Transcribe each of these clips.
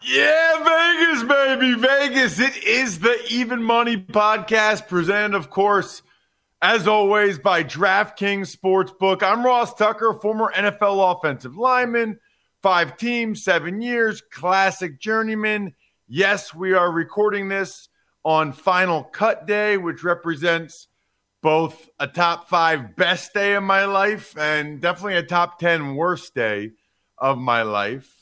Yeah, Vegas, baby, Vegas. It is the Even Money podcast, presented, of course, as always, by DraftKings Sportsbook. I'm Ross Tucker, former NFL offensive lineman, five teams, seven years, classic journeyman. Yes, we are recording this on Final Cut Day, which represents both a top five best day of my life and definitely a top 10 worst day of my life.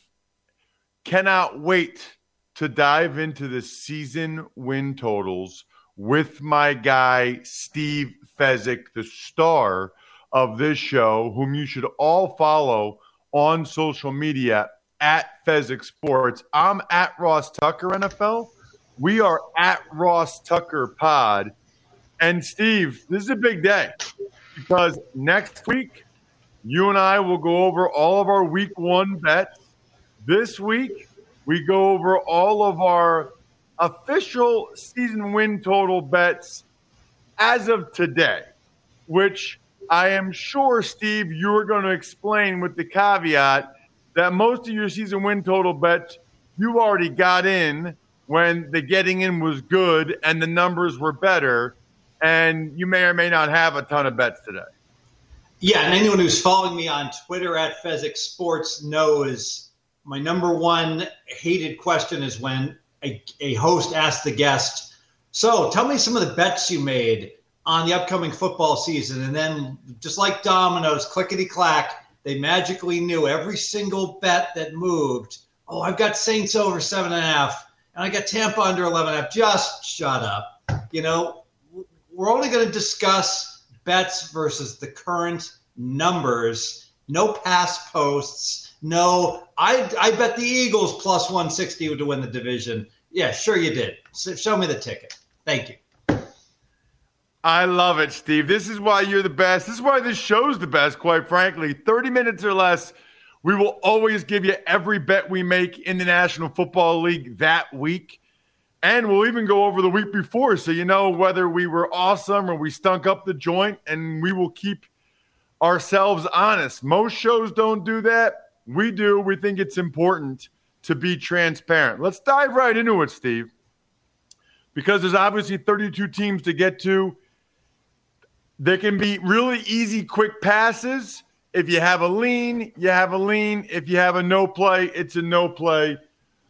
Cannot wait to dive into the season win totals with my guy, Steve Fezzik, the star of this show, whom you should all follow on social media at Fezzik Sports. I'm at Ross Tucker NFL. We are at Ross Tucker Pod. And Steve, this is a big day because next week, you and I will go over all of our week one bets this week, we go over all of our official season win total bets as of today, which I am sure, Steve, you're going to explain with the caveat that most of your season win total bets you already got in when the getting in was good and the numbers were better, and you may or may not have a ton of bets today. Yeah, and anyone who's following me on Twitter at Fezzik Sports knows my number one hated question is when a, a host asks the guest, So tell me some of the bets you made on the upcoming football season. And then, just like dominoes, clickety clack, they magically knew every single bet that moved. Oh, I've got Saints over seven and a half, and I got Tampa under 11 and a half. Just shut up. You know, we're only going to discuss bets versus the current numbers, no past posts no, I I bet the Eagles plus 160 to win the division. Yeah, sure you did. So show me the ticket. Thank you. I love it, Steve. This is why you're the best. This is why this show's the best, quite frankly. 30 minutes or less. We will always give you every bet we make in the National Football League that week. And we'll even go over the week before so you know whether we were awesome or we stunk up the joint, and we will keep ourselves honest. Most shows don't do that. We do. We think it's important to be transparent. Let's dive right into it, Steve, because there's obviously 32 teams to get to. There can be really easy, quick passes. If you have a lean, you have a lean. If you have a no play, it's a no play.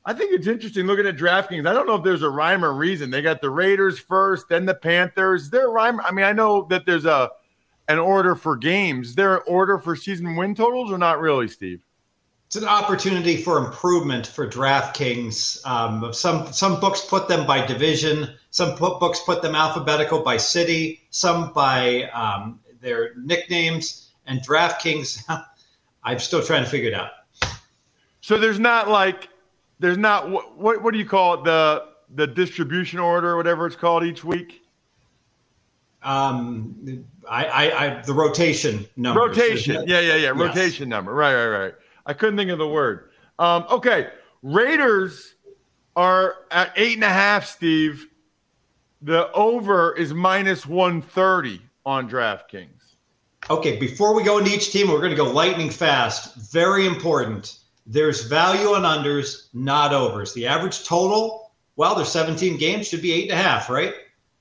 I think it's interesting looking at DraftKings. I don't know if there's a rhyme or reason. They got the Raiders first, then the Panthers. Is there a rhyme? I mean, I know that there's a an order for games. Is there an order for season win totals or not really, Steve? It's an opportunity for improvement for DraftKings. Um, some some books put them by division. Some books put them alphabetical by city. Some by um, their nicknames. And DraftKings, I'm still trying to figure it out. So there's not like there's not what what, what do you call it the the distribution order or whatever it's called each week. Um, I, I, I the rotation number. Rotation, yeah, yeah, yeah. Rotation yes. number. Right, right, right. I couldn't think of the word. Um, okay, Raiders are at eight and a half. Steve, The over is minus 130 on DraftKings. Okay, before we go into each team, we're going to go lightning fast. Very important. There's value on unders, not overs. The average total, well, there's 17 games, should be eight and a half, right?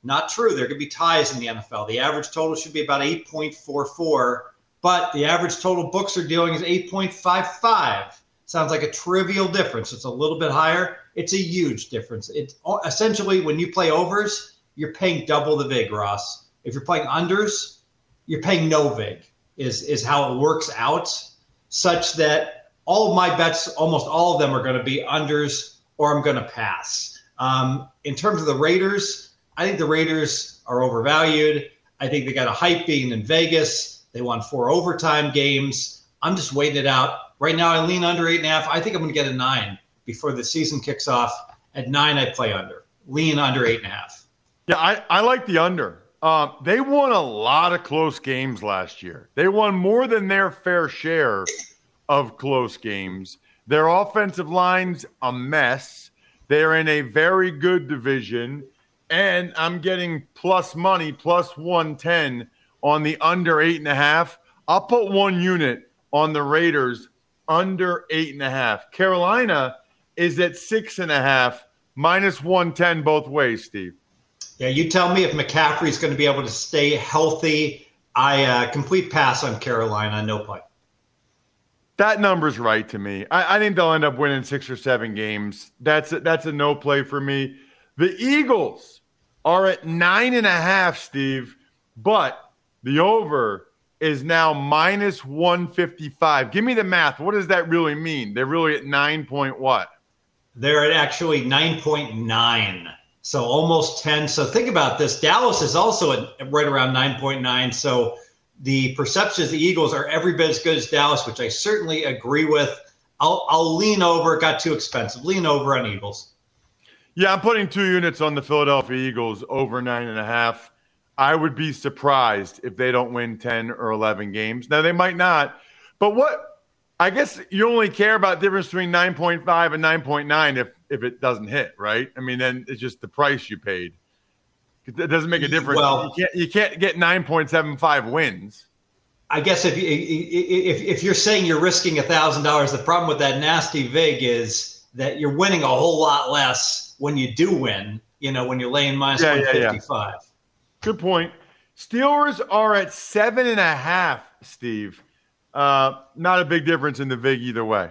Not true. There could be ties in the NFL. The average total should be about 8.44, but the average total books are dealing is 8.55. Sounds like a trivial difference. It's a little bit higher. It's a huge difference. It's essentially when you play overs, you're paying double the vig, Ross. If you're playing unders, you're paying no vig. Is is how it works out, such that all of my bets, almost all of them, are going to be unders or I'm going to pass. Um, in terms of the Raiders, I think the Raiders are overvalued. I think they got a hype being in Vegas. They won four overtime games. I'm just waiting it out. Right now, I lean under eight and a half. I think I'm going to get a nine before the season kicks off. At nine, I play under. Lean under eight and a half. Yeah, I, I like the under. Uh, they won a lot of close games last year. They won more than their fair share of close games. Their offensive line's a mess. They're in a very good division. And I'm getting plus money, plus 110 on the under eight and a half. I'll put one unit on the Raiders under eight and a half. Carolina is at six and a half, minus 110 both ways, Steve. Yeah, you tell me if McCaffrey is going to be able to stay healthy. I uh, complete pass on Carolina, no play. That number's right to me. I, I, think they'll end up winning six or seven games. That's a, that's a no play for me. The Eagles are at nine and a half, Steve, but the over is now minus 155. Give me the math. What does that really mean? They're really at nine point what? They're at actually 9.9. So almost 10. So think about this. Dallas is also at right around 9.9. So the perception is the Eagles are every bit as good as Dallas, which I certainly agree with. I'll, I'll lean over. It got too expensive. Lean over on Eagles. Yeah, I'm putting two units on the Philadelphia Eagles over nine and a half. I would be surprised if they don't win 10 or 11 games. Now, they might not. But what I guess you only care about the difference between 9.5 and 9.9 if, if it doesn't hit, right? I mean, then it's just the price you paid. It doesn't make a difference. Well, you can't, you can't get 9.75 wins. I guess if, you, if, if you're saying you're risking $1,000, the problem with that nasty VIG is that you're winning a whole lot less when you do win, you know, when you're laying minus yeah, 155. Yeah, yeah. Good point. Steelers are at seven and a half, Steve. Uh, not a big difference in the VIG either way.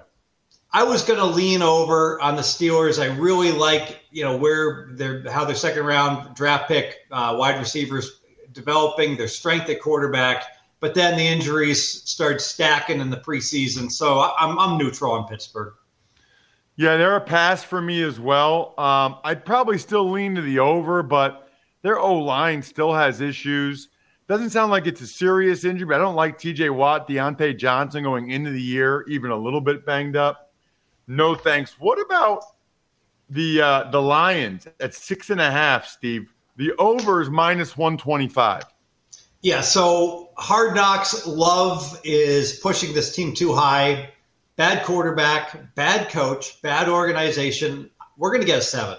I was going to lean over on the Steelers. I really like, you know, where their how their second round draft pick uh, wide receivers developing, their strength at quarterback, but then the injuries started stacking in the preseason. So I'm I'm neutral on Pittsburgh. Yeah, they're a pass for me as well. Um, I'd probably still lean to the over, but their O line still has issues. Doesn't sound like it's a serious injury, but I don't like TJ Watt, Diontae Johnson going into the year even a little bit banged up. No thanks. What about the uh, the Lions at six and a half, Steve? The over is minus one twenty five. Yeah, so Hard Knocks Love is pushing this team too high. Bad quarterback, bad coach, bad organization. We're going to get a seven.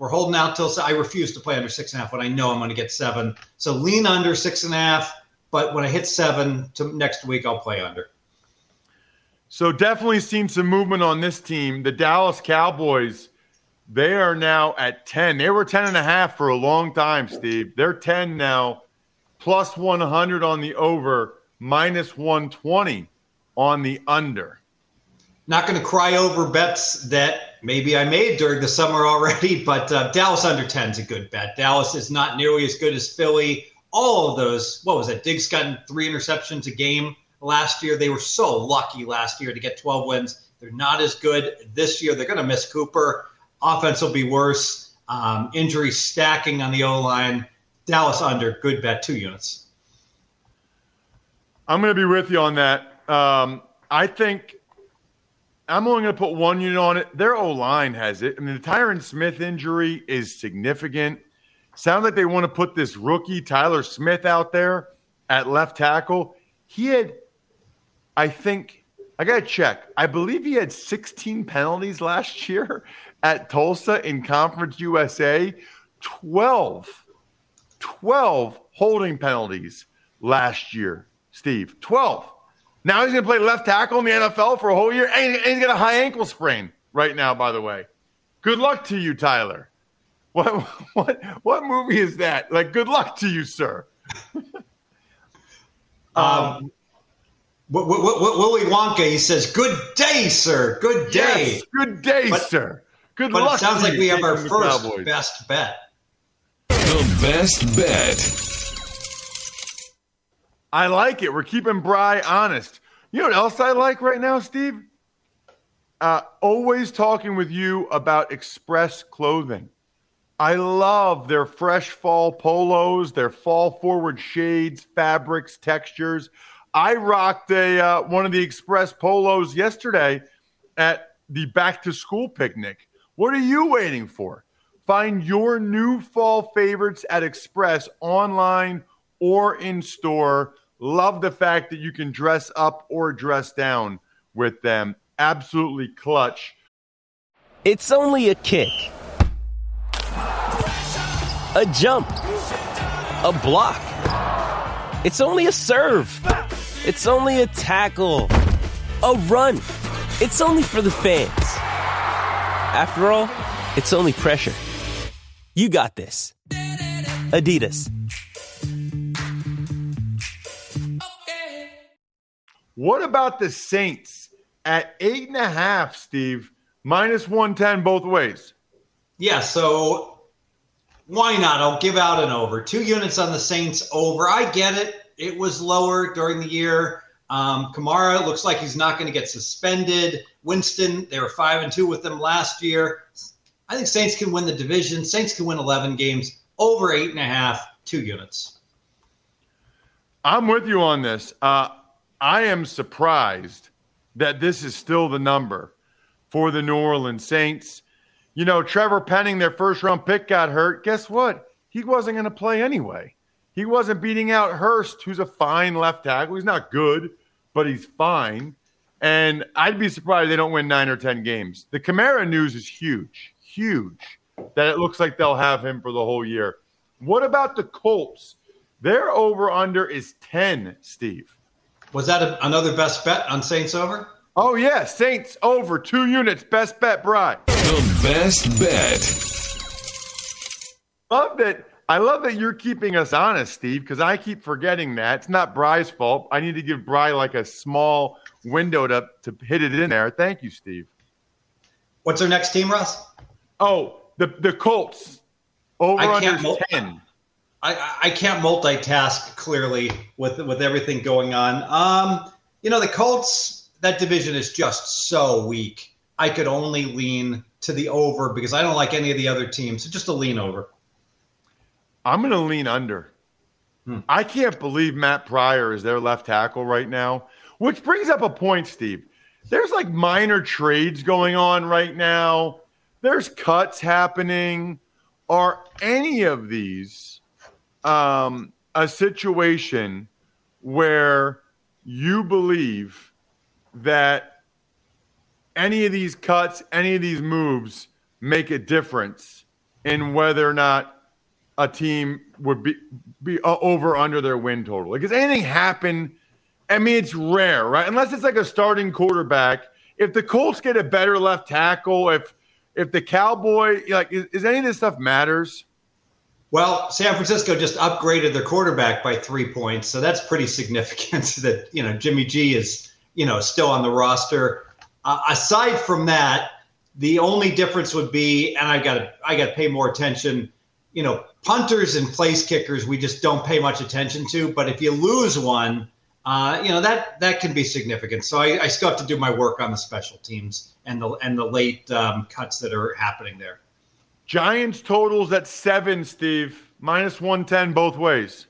We're holding out till I refuse to play under six and a half when I know I'm going to get seven. So lean under six and a half. But when I hit seven to next week, I'll play under. So definitely seen some movement on this team. The Dallas Cowboys, they are now at 10. They were 10 and a half for a long time, Steve. They're 10 now, plus 100 on the over, minus 120 on the under. Not going to cry over bets that maybe I made during the summer already, but uh, Dallas under 10 is a good bet. Dallas is not nearly as good as Philly. All of those, what was it? Diggs got three interceptions a game last year. They were so lucky last year to get 12 wins. They're not as good this year. They're going to miss Cooper. Offense will be worse. Um, injury stacking on the O line. Dallas under, good bet, two units. I'm going to be with you on that. Um, I think I'm only going to put one unit on it. Their O line has it. I mean, the Tyron Smith injury is significant. Sounds like they want to put this rookie Tyler Smith out there at left tackle. He had, I think, I got to check. I believe he had 16 penalties last year at Tulsa in Conference USA. 12, 12 holding penalties last year, Steve. 12. Now he's going to play left tackle in the NFL for a whole year, and he's got a high ankle sprain right now, by the way. Good luck to you, Tyler. What what what movie is that? Like, good luck to you, sir. um, what, what, what, Willy Wonka, he says, "Good day, sir. Good day. Yes, good day, but, sir. Good but luck." It sounds like we have our first best bet. The best bet. I like it. We're keeping Bry honest. You know what else I like right now, Steve? Uh, always talking with you about Express Clothing. I love their fresh fall polos, their fall forward shades, fabrics, textures. I rocked a uh, one of the Express polos yesterday at the back to school picnic. What are you waiting for? Find your new fall favorites at Express online or in store. Love the fact that you can dress up or dress down with them. Absolutely clutch. It's only a kick, a jump, a block. It's only a serve. It's only a tackle, a run. It's only for the fans. After all, it's only pressure. You got this. Adidas. What about the Saints at eight and a half, Steve? Minus 110 both ways. Yeah, so why not? I'll give out an over. Two units on the Saints over. I get it. It was lower during the year. Um, Kamara looks like he's not going to get suspended. Winston, they were five and two with them last year. I think Saints can win the division. Saints can win 11 games over eight and a half, two units. I'm with you on this. Uh, I am surprised that this is still the number for the New Orleans Saints. You know, Trevor Penning, their first round pick, got hurt. Guess what? He wasn't going to play anyway. He wasn't beating out Hurst, who's a fine left tackle. He's not good, but he's fine. And I'd be surprised they don't win nine or 10 games. The Kamara news is huge, huge that it looks like they'll have him for the whole year. What about the Colts? Their over under is 10, Steve. Was that a, another best bet on Saints over? Oh, yeah. Saints over two units. Best bet, Bry. The best bet. Love that. I love that you're keeping us honest, Steve, because I keep forgetting that. It's not Bry's fault. I need to give Bry like a small window to, to hit it in there. Thank you, Steve. What's our next team, Russ? Oh, the, the Colts. Over I under can't mul- 10. I, I can't multitask clearly with with everything going on. Um, you know, the Colts, that division is just so weak. I could only lean to the over because I don't like any of the other teams. So just a lean over. I'm going to lean under. I can't believe Matt Pryor is their left tackle right now, which brings up a point, Steve. There's like minor trades going on right now. There's cuts happening. Are any of these um, a situation where you believe that any of these cuts, any of these moves make a difference in whether or not a team would be be uh, over under their win total. Like, does anything happen? I mean, it's rare, right? Unless it's like a starting quarterback. If the Colts get a better left tackle, if if the Cowboy like, is, is any of this stuff matters? Well, San Francisco just upgraded their quarterback by three points, so that's pretty significant. that you know Jimmy G is you know still on the roster. Uh, aside from that, the only difference would be, and I got to I got to pay more attention. You know, punters and place kickers, we just don't pay much attention to. But if you lose one, uh, you know that that can be significant. So I, I, still have to do my work on the special teams and the and the late um, cuts that are happening there. Giants totals at seven, Steve. Minus 110 both ways.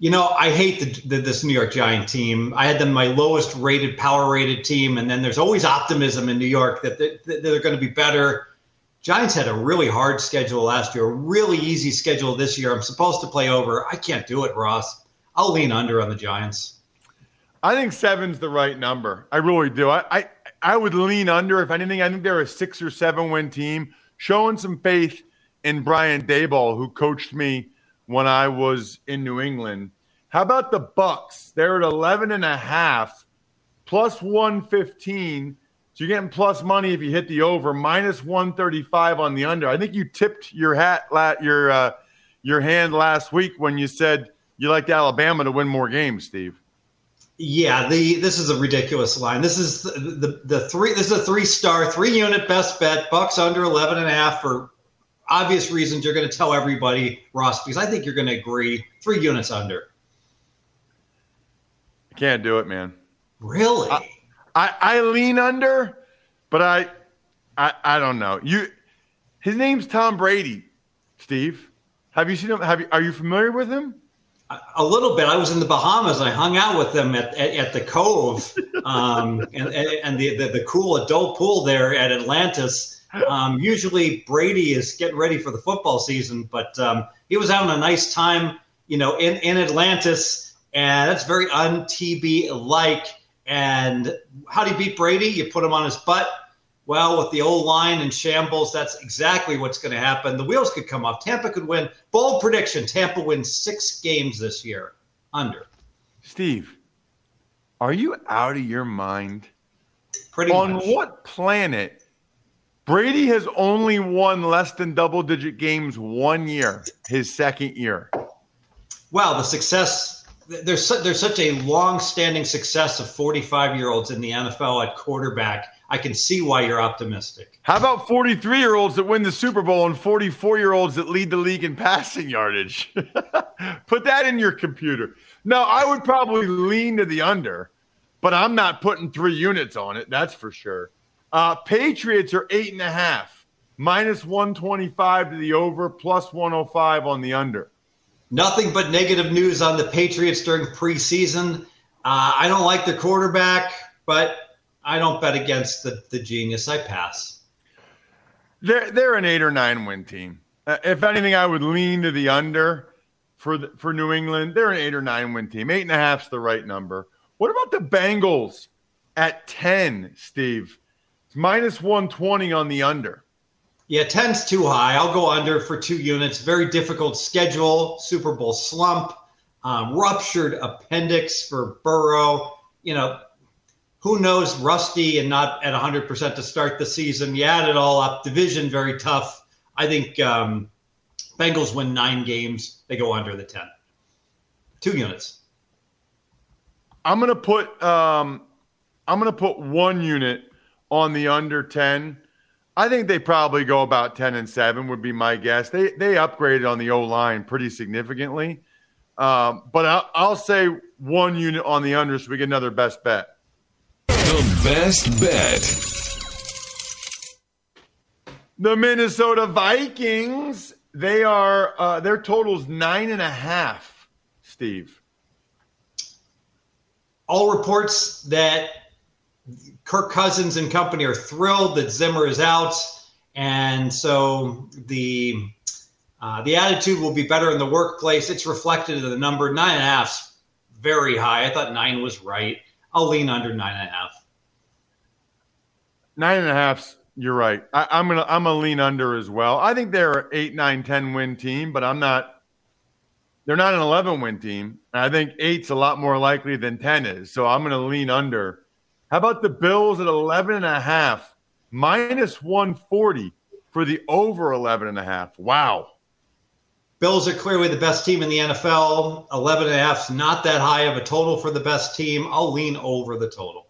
You know, I hate the, the, this New York Giant team. I had them my lowest rated, power rated team. And then there's always optimism in New York that, that they're going to be better. Giants had a really hard schedule last year, a really easy schedule this year. I'm supposed to play over. I can't do it, Ross. I'll lean under on the Giants. I think seven's the right number. I really do. I, I, I would lean under. If anything, I think they're a six or seven win team showing some faith in Brian Daboll, who coached me when I was in New England. How about the Bucs? They're at 11 and a half, plus 115. So you're getting plus money if you hit the over, minus 135 on the under. I think you tipped your hat, your uh, your hand last week when you said you liked Alabama to win more games, Steve. Yeah, the this is a ridiculous line. This is the, the, the three. This is a three star, three unit best bet. Bucs under 11 and a half for obvious reasons. You're going to tell everybody, Ross, because I think you're going to agree. Three units under. I can't do it, man. Really? I, I, I lean under, but I, I I don't know. You, his name's Tom Brady, Steve. Have you seen him? Have you? Are you familiar with him? A little bit. I was in the Bahamas. I hung out with them at, at, at the Cove, um, and, and the, the, the cool adult pool there at Atlantis. Um, usually Brady is getting ready for the football season, but um, he was having a nice time, you know, in in Atlantis, and that's very un TB like. And how do you beat Brady? You put him on his butt. Well, with the old line and shambles, that's exactly what's going to happen. The wheels could come off. Tampa could win. Bold prediction: Tampa wins six games this year. Under. Steve, are you out of your mind? Pretty on much. what planet Brady has only won less than double digit games one year, his second year. Wow, the success there's su- there's such a long-standing success of 45 year olds in the NFL at quarterback. I can see why you're optimistic. How about 43 year olds that win the Super Bowl and 44 year olds that lead the league in passing yardage? Put that in your computer. No, I would probably lean to the under, but I'm not putting three units on it. That's for sure. Uh, Patriots are eight and a half, minus 125 to the over, plus 105 on the under. Nothing but negative news on the Patriots during preseason. Uh, I don't like the quarterback, but I don't bet against the, the genius. I pass. They're they're an eight or nine win team. Uh, if anything, I would lean to the under for the, for New England. They're an eight or nine win team. Eight and a half's the right number. What about the Bengals at ten, Steve? It's minus one twenty on the under. Yeah, 10's too high. I'll go under for two units. Very difficult schedule. Super Bowl slump. Um, ruptured appendix for Burrow. You know, who knows? Rusty and not at 100% to start the season. You add it all up. Division very tough. I think um, Bengals win nine games. They go under the 10. Two units. I'm gonna put um, I'm gonna put one unit on the under 10 I think they probably go about ten and seven would be my guess. They they upgraded on the O line pretty significantly, um, but I'll, I'll, say one unit on the under so we get another best bet. The best bet. The Minnesota Vikings. They are uh, their total's nine and a half. Steve. All reports that Kirk Cousins and company are thrilled that Zimmer is out, and so the uh, the attitude will be better in the workplace. It's reflected in the number nine and a half, very high. I thought nine was right. I'll lean under nine and a half. Nine and a half. You're right. I, am gonna I'm gonna lean under as well. I think they're an eight, nine, ten win team, but I'm not. They're not an 11 win team. I think eight's a lot more likely than 10 is. So I'm to lean under. How about the Bills at 11 and a half, minus 140 for the over 11 and a half? Wow. Bills are clearly the best team in the NFL. 11 and a half is not that high of a total for the best team. I'll lean over the total.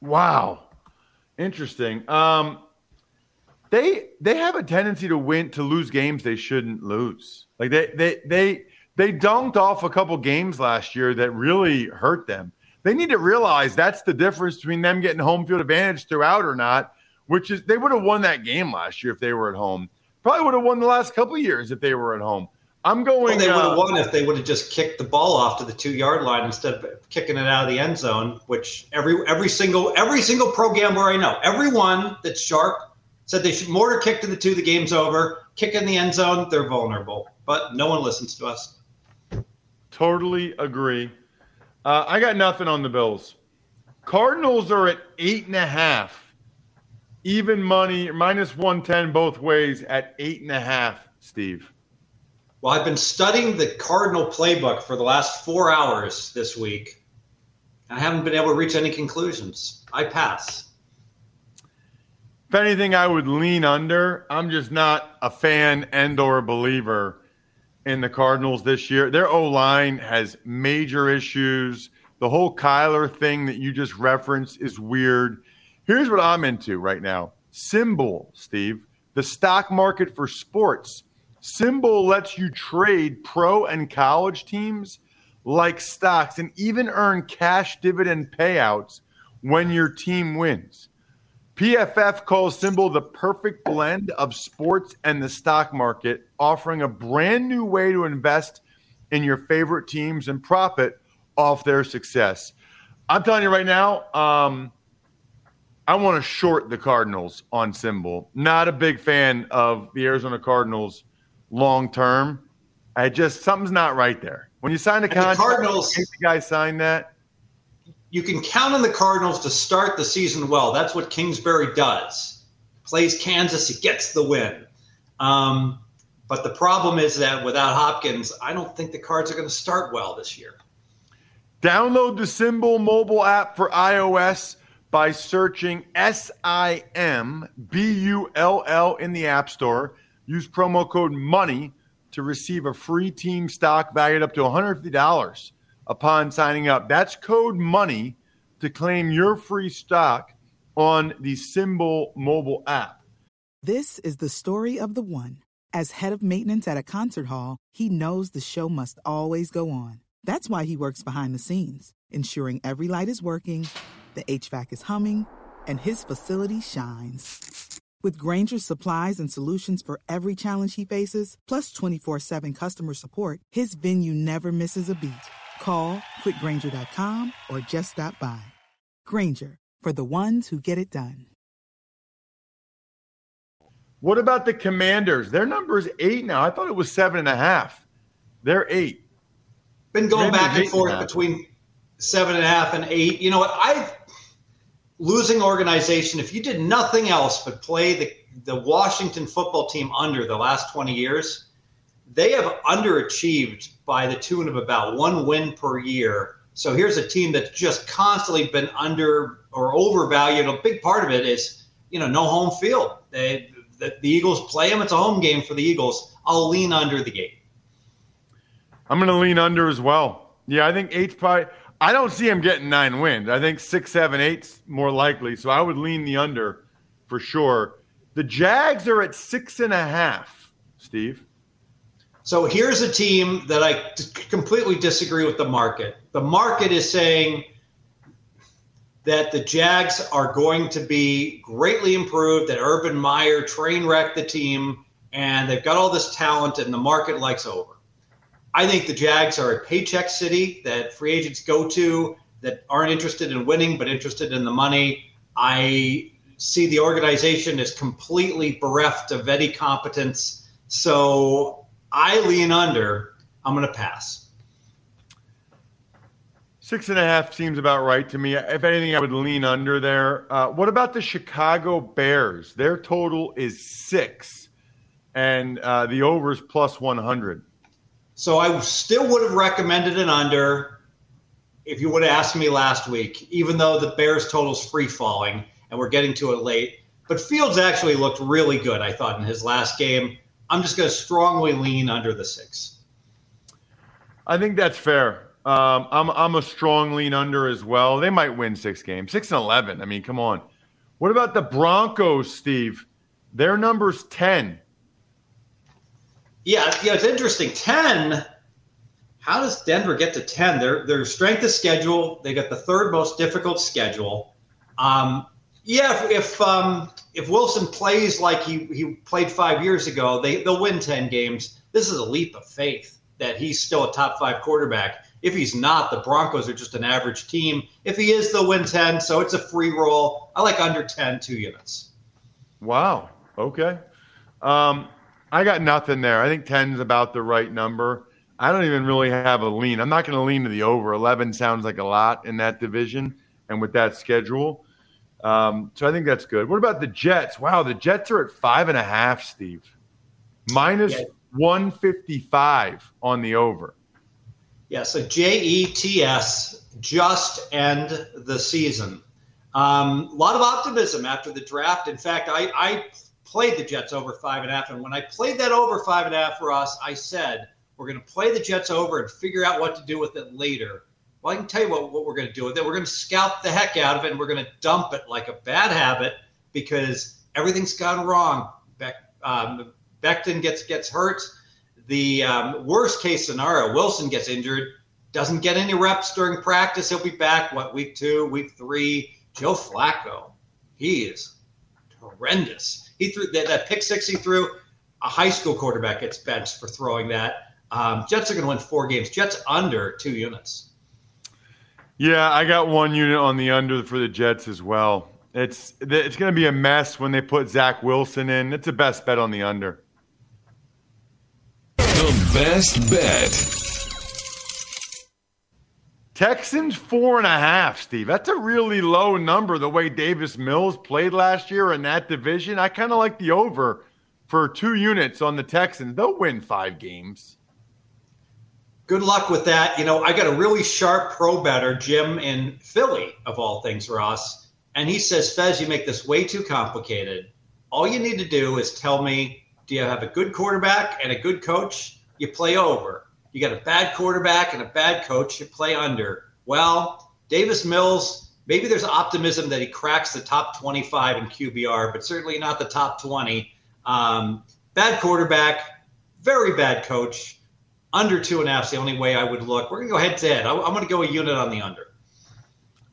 Wow. Interesting. Um, they they have a tendency to win to lose games they shouldn't lose. Like they they they they dunked off a couple games last year that really hurt them they need to realize that's the difference between them getting home field advantage throughout or not, which is they would have won that game last year if they were at home. Probably would have won the last couple years if they were at home. I'm going. Well, they would have uh, won if they would have just kicked the ball off to the two yard line instead of kicking it out of the end zone. Which every every single every single pro gambler I know, everyone that's sharp said they should mortar kick to the two. The game's over. Kick in the end zone. They're vulnerable, but no one listens to us. Totally agree. Uh, I got nothing on the Bills. Cardinals are at eight and a half, even money, minus 110 both ways at eight and a half, Steve. Well, I've been studying the Cardinal playbook for the last four hours this week. I haven't been able to reach any conclusions. I pass. If anything, I would lean under. I'm just not a fan and or a believer in the Cardinals this year. Their O line has major issues. The whole Kyler thing that you just referenced is weird. Here's what I'm into right now. SimBull, Steve, the stock market for sports. SimBull lets you trade pro and college teams like stocks and even earn cash dividend payouts when your team wins. PFF calls SimBull the perfect blend of sports and the stock market, offering a brand new way to invest in your favorite teams and profit off their success. I'm telling you right now, um, I want to short the Cardinals on SimBull. Not a big fan of the Arizona Cardinals long term. I just something's not right there. When you sign a contract, the Cardinals, the guy signed that you can count on the Cardinals to start the season well. That's what Kingsbury does. Plays Kansas, he gets the win. Um, but the problem is that without Hopkins, I don't think the Cards are going to start well this year. Download the SimBull mobile app for iOS by searching S I M B U L L in the App Store. Use promo code MONEY to receive a free team stock valued up to $150 upon signing up. That's code MONEY to claim your free stock on the SimBull mobile app. This is the story of the one. As head of maintenance at a concert hall, he knows the show must always go on. That's why he works behind the scenes, ensuring every light is working, the HVAC is humming, and his facility shines. With Grainger's supplies and solutions for every challenge he faces, plus 24 7 customer support, his venue never misses a beat. Call click grainger.com or just stop by. Grainger for the ones who get it done. What about the Commanders? Their number is eight now. I thought it was seven and a half. They're eight. Been going Maybe back and forth and between seven and a half and eight. You know what? I losing organization. If you did nothing else but play the the Washington football team under the last twenty years, they have underachieved by the tune of about one win per year. So here's a team that's just constantly been under or overvalued. A big part of it is, you know, no home field. They, the, the Eagles play them. It's a home game for the Eagles. I'll lean under the game. I'm going to lean under as well. Yeah, I think eight's probably. I don't see him getting nine wins. I think six, seven, eight's more likely. So I would lean the under for sure. The Jags are at six and a half. Steve. So here's a team that I completely disagree with the market. The market is saying that the Jags are going to be greatly improved, that Urban Meyer train wrecked the team, and they've got all this talent, and the market likes over. I think the Jags are a paycheck city that free agents go to that aren't interested in winning but interested in the money. I see the organization is completely bereft of any competence. So I lean under. I'm going to pass. Six and a half seems about right to me. If anything, I would lean under there. Uh, what about the Chicago Bears? Their total is six, and uh, the over is plus 100. So I still would have recommended an under if you would have asked me last week, even though the Bears total's free falling and we're getting to it late. But Fields actually looked really good, I thought, in his last game. I'm just going to strongly lean under the six. I think that's fair. Um, I'm I'm a strong lean under as well. They might win six games, six and eleven. I mean, come on. What about the Broncos, Steve? Their number's ten. Yeah, yeah, it's interesting. Ten. How does Denver get to ten? Their their strength of schedule. They got the third most difficult schedule. Um, yeah, if if, um, if Wilson plays like he, he played five years ago, they they'll win ten games. This is a leap of faith that he's still a top five quarterback. If he's not, the Broncos are just an average team. If he is, they'll win ten. So it's a free roll. I like under 10, two units. Wow. Okay. Um, I got nothing there. I think 10 is about the right number. I don't even really have a lean. I'm not going to lean to the over. 11 sounds like a lot in that division and with that schedule. Um, so I think that's good. What about the Jets? Wow, the Jets are at five and a half, Steve. Minus Yeah. 155 on the over. Yeah, so J E T S just end the season. Um, a lot of optimism after the draft. In fact, I, I played the Jets over five and a half, and when I played that over five and a half for us, I said we're going to play the Jets over and figure out what to do with it later. Well, I can tell you what, what we're going to do with it. We're going to scalp the heck out of it, and we're going to dump it like a bad habit because everything's gone wrong. Beck, um, Becton gets gets hurt. The um, worst case scenario, Wilson gets injured, doesn't get any reps during practice. He'll be back, what, week two, week three. Joe Flacco, he is horrendous. He threw that, that pick six he threw. A high school quarterback gets benched for throwing that. Um, Jets are going to win four games. Jets under two units. Yeah, I got one unit on the under for the Jets as well. It's it's going to be a mess when they put Zach Wilson in. It's the best bet on the under. The best bet. Texans four and a half, Steve. That's a really low number. The way Davis Mills played last year in that division, I kind of like the over for two units on the Texans. They'll win five games. Good luck with that. You know, I got a really sharp pro bettor, Jim in Philly, of all things, Ross. And he says, Fez, you make this way too complicated. All you need to do is tell me, do you have a good quarterback and a good coach? You play over. You got a bad quarterback and a bad coach, you play under. Well, Davis Mills, maybe there's optimism that he cracks the top 25 in QBR, but certainly not the top 20. Um, bad quarterback, very bad coach under two and a half is the only way I would look. We're going to go head to head. I'm going to go a unit on the under.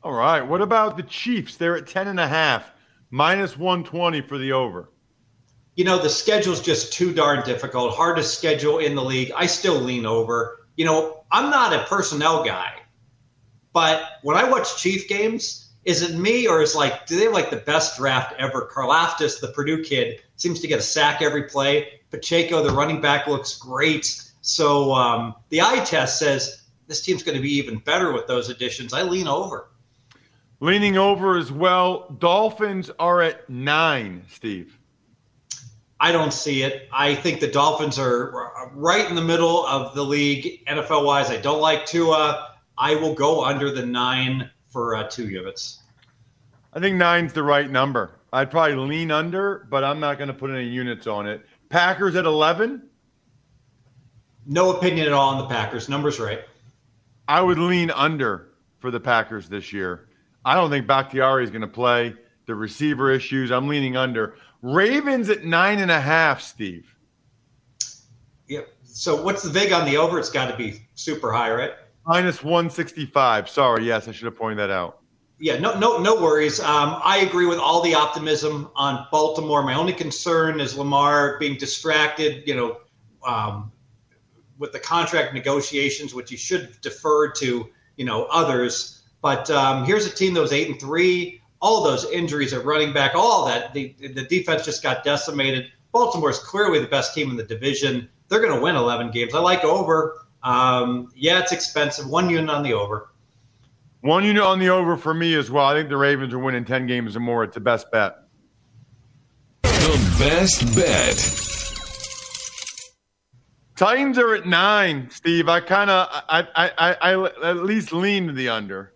All right. What about the Chiefs? They're at 10 and a half, minus 120 for the over. You know, the schedule's just too darn difficult. Hardest schedule in the league. I still lean over. You know, I'm not a personnel guy, but when I watch Chief games, is it me or is like, do they have like the best draft ever? Karlaftis, the Purdue kid, seems to get a sack every play. Pacheco, the running back, looks great. So um, the eye test says this team's going to be even better with those additions. I lean over. Leaning over as well. Dolphins are at nine, Steve. I don't see it. I think the Dolphins are right in the middle of the league, NFL wise. I don't like Tua. I will go under the nine for uh, two units. I think nine's the right number. I'd probably lean under, but I'm not going to put any units on it. Packers at 11. No opinion at all on the Packers. Numbers right. I would lean under for the Packers this year. I don't think Bakhtiari is going to play. The receiver issues. I'm leaning under. Ravens at nine and a half, Steve. Yep. So what's the vig on the over? It's got to be super high, right? Minus 165. Sorry. Yes, I should have pointed that out. Yeah, no, no, no worries. Um, I agree with all the optimism on Baltimore. My only concern is Lamar being distracted. You know, um, with the contract negotiations, which he should defer to, you know, others. But um, here's a team that was eight and three. All those injuries at running back, all that the the defense just got decimated. Baltimore is clearly the best team in the division. They're going to win 11 games. I like over. Um, yeah, it's expensive. One unit on the over. One unit on the over for me as well. I think the Ravens are winning 10 games or more. It's the best bet. The best bet. Titans are at nine, Steve. I kind of, I, I, I, I at least lean to the under.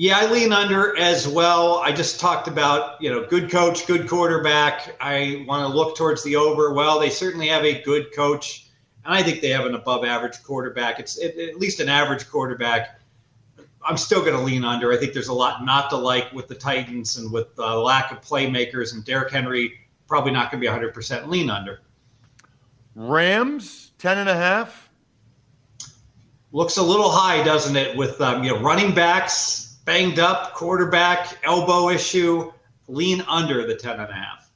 Yeah, I lean under as well. I just talked about, you know, good coach, good quarterback. I want to look towards the over. Well, they certainly have a good coach, and I think they have an above average quarterback. It's at at least an average quarterback. I'm still going to lean under. I think there's a lot not to like with the Titans and with the lack of playmakers and Derrick Henry probably not going to be 100% lean under. Rams, 10 and a half. Looks a little high, doesn't it? With um, you know running backs banged up, quarterback elbow issue. Lean under the 10 and a half.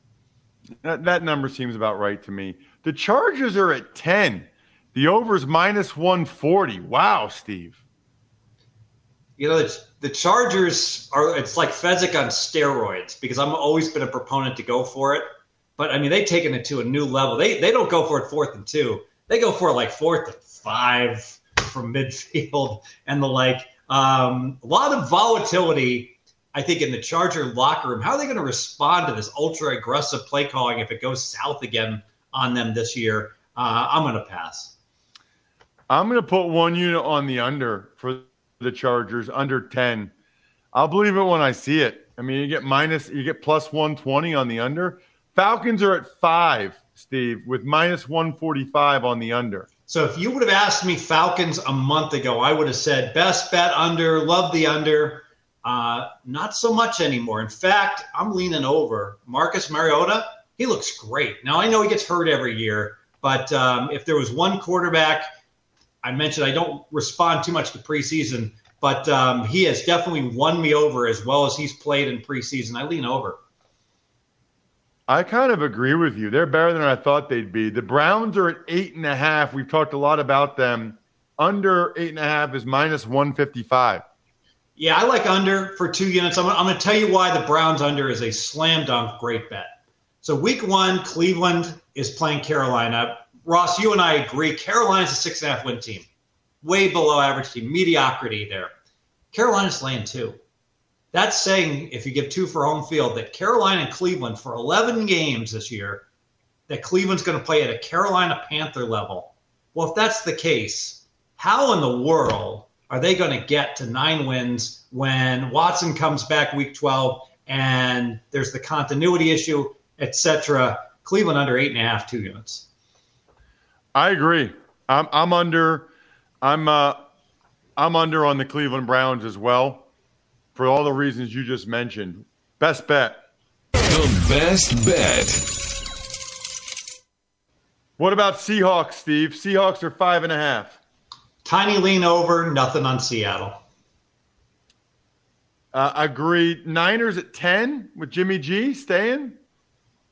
That, that number seems about right to me. The Chargers are at 10. The over's minus 140. Wow, Steve. You know, it's, the Chargers are, it's like Fezzik on steroids because I've always been a proponent to go for it. But I mean, they've taken it to a new level. They, they don't go for it fourth and two, they go for it like fourth and five from midfield and the like. Um, a lot of volatility I think in the Charger locker room, how are they going to respond to this ultra aggressive play calling if it goes south again on them this year? Uh, I'm going to pass. I'm going to put one unit on the under for the Chargers, under 10. I'll believe it when I see it. I mean, you get minus, you get plus 120 on the under. Falcons are at five, Steve, with minus 145 on the under. So if you would have asked me Falcons a month ago, I would have said best bet under, love the under. Uh, not so much anymore. In fact, I'm leaning over. Marcus Mariota, he looks great. Now, I know he gets hurt every year, but um, if there was one quarterback, I mentioned I don't respond too much to preseason, but um, he has definitely won me over as well as he's played in preseason. I lean over. I kind of agree with you. They're better than I thought they'd be. The Browns are at eight and a half. We've talked a lot about them. Under eight and a half is minus 155. Yeah, I like under for two units. I'm, I'm going to tell you why the Browns under is a slam dunk great bet. So, week one, Cleveland is playing Carolina. Ross, you and I agree. Carolina's a six and a half win team, way below average team, mediocrity there. Carolina's laying two. That's saying, if you give two for home field, that Carolina and Cleveland for 11 games this year, that Cleveland's going to play at a Carolina Panther level. Well, if that's the case, how in the world are they going to get to nine wins when Watson comes back week 12 and there's the continuity issue, etc.? Cleveland under eight and a half, two units. I agree. I'm, I'm under. I'm uh, I'm under on the Cleveland Browns as well for all the reasons you just mentioned. Best bet. The best bet. What about Seahawks, Steve? Seahawks are five and a half. Tiny lean over, nothing on Seattle. Uh, agreed. Niners at 10 with Jimmy G staying?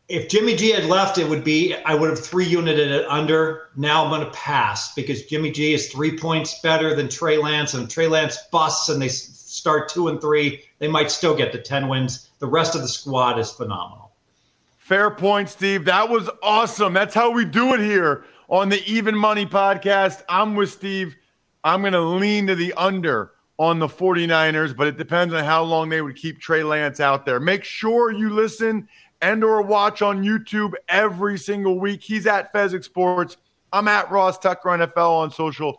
If Jimmy G had left, it would be, I would have three united it under. Now I'm going to pass because Jimmy G is three points better than Trey Lance, and Trey Lance busts and they start two and three, they might still get the 10 wins. The rest of the squad is phenomenal. Fair point, Steve. That was awesome. That's how we do it here on the Even Money podcast. I'm with Steve. I'm going to lean to the under on the 49ers, but it depends on how long they would keep Trey Lance out there. Make sure you listen and or watch on YouTube every single week. He's at Fezzik Sports. I'm at Ross Tucker NFL on social.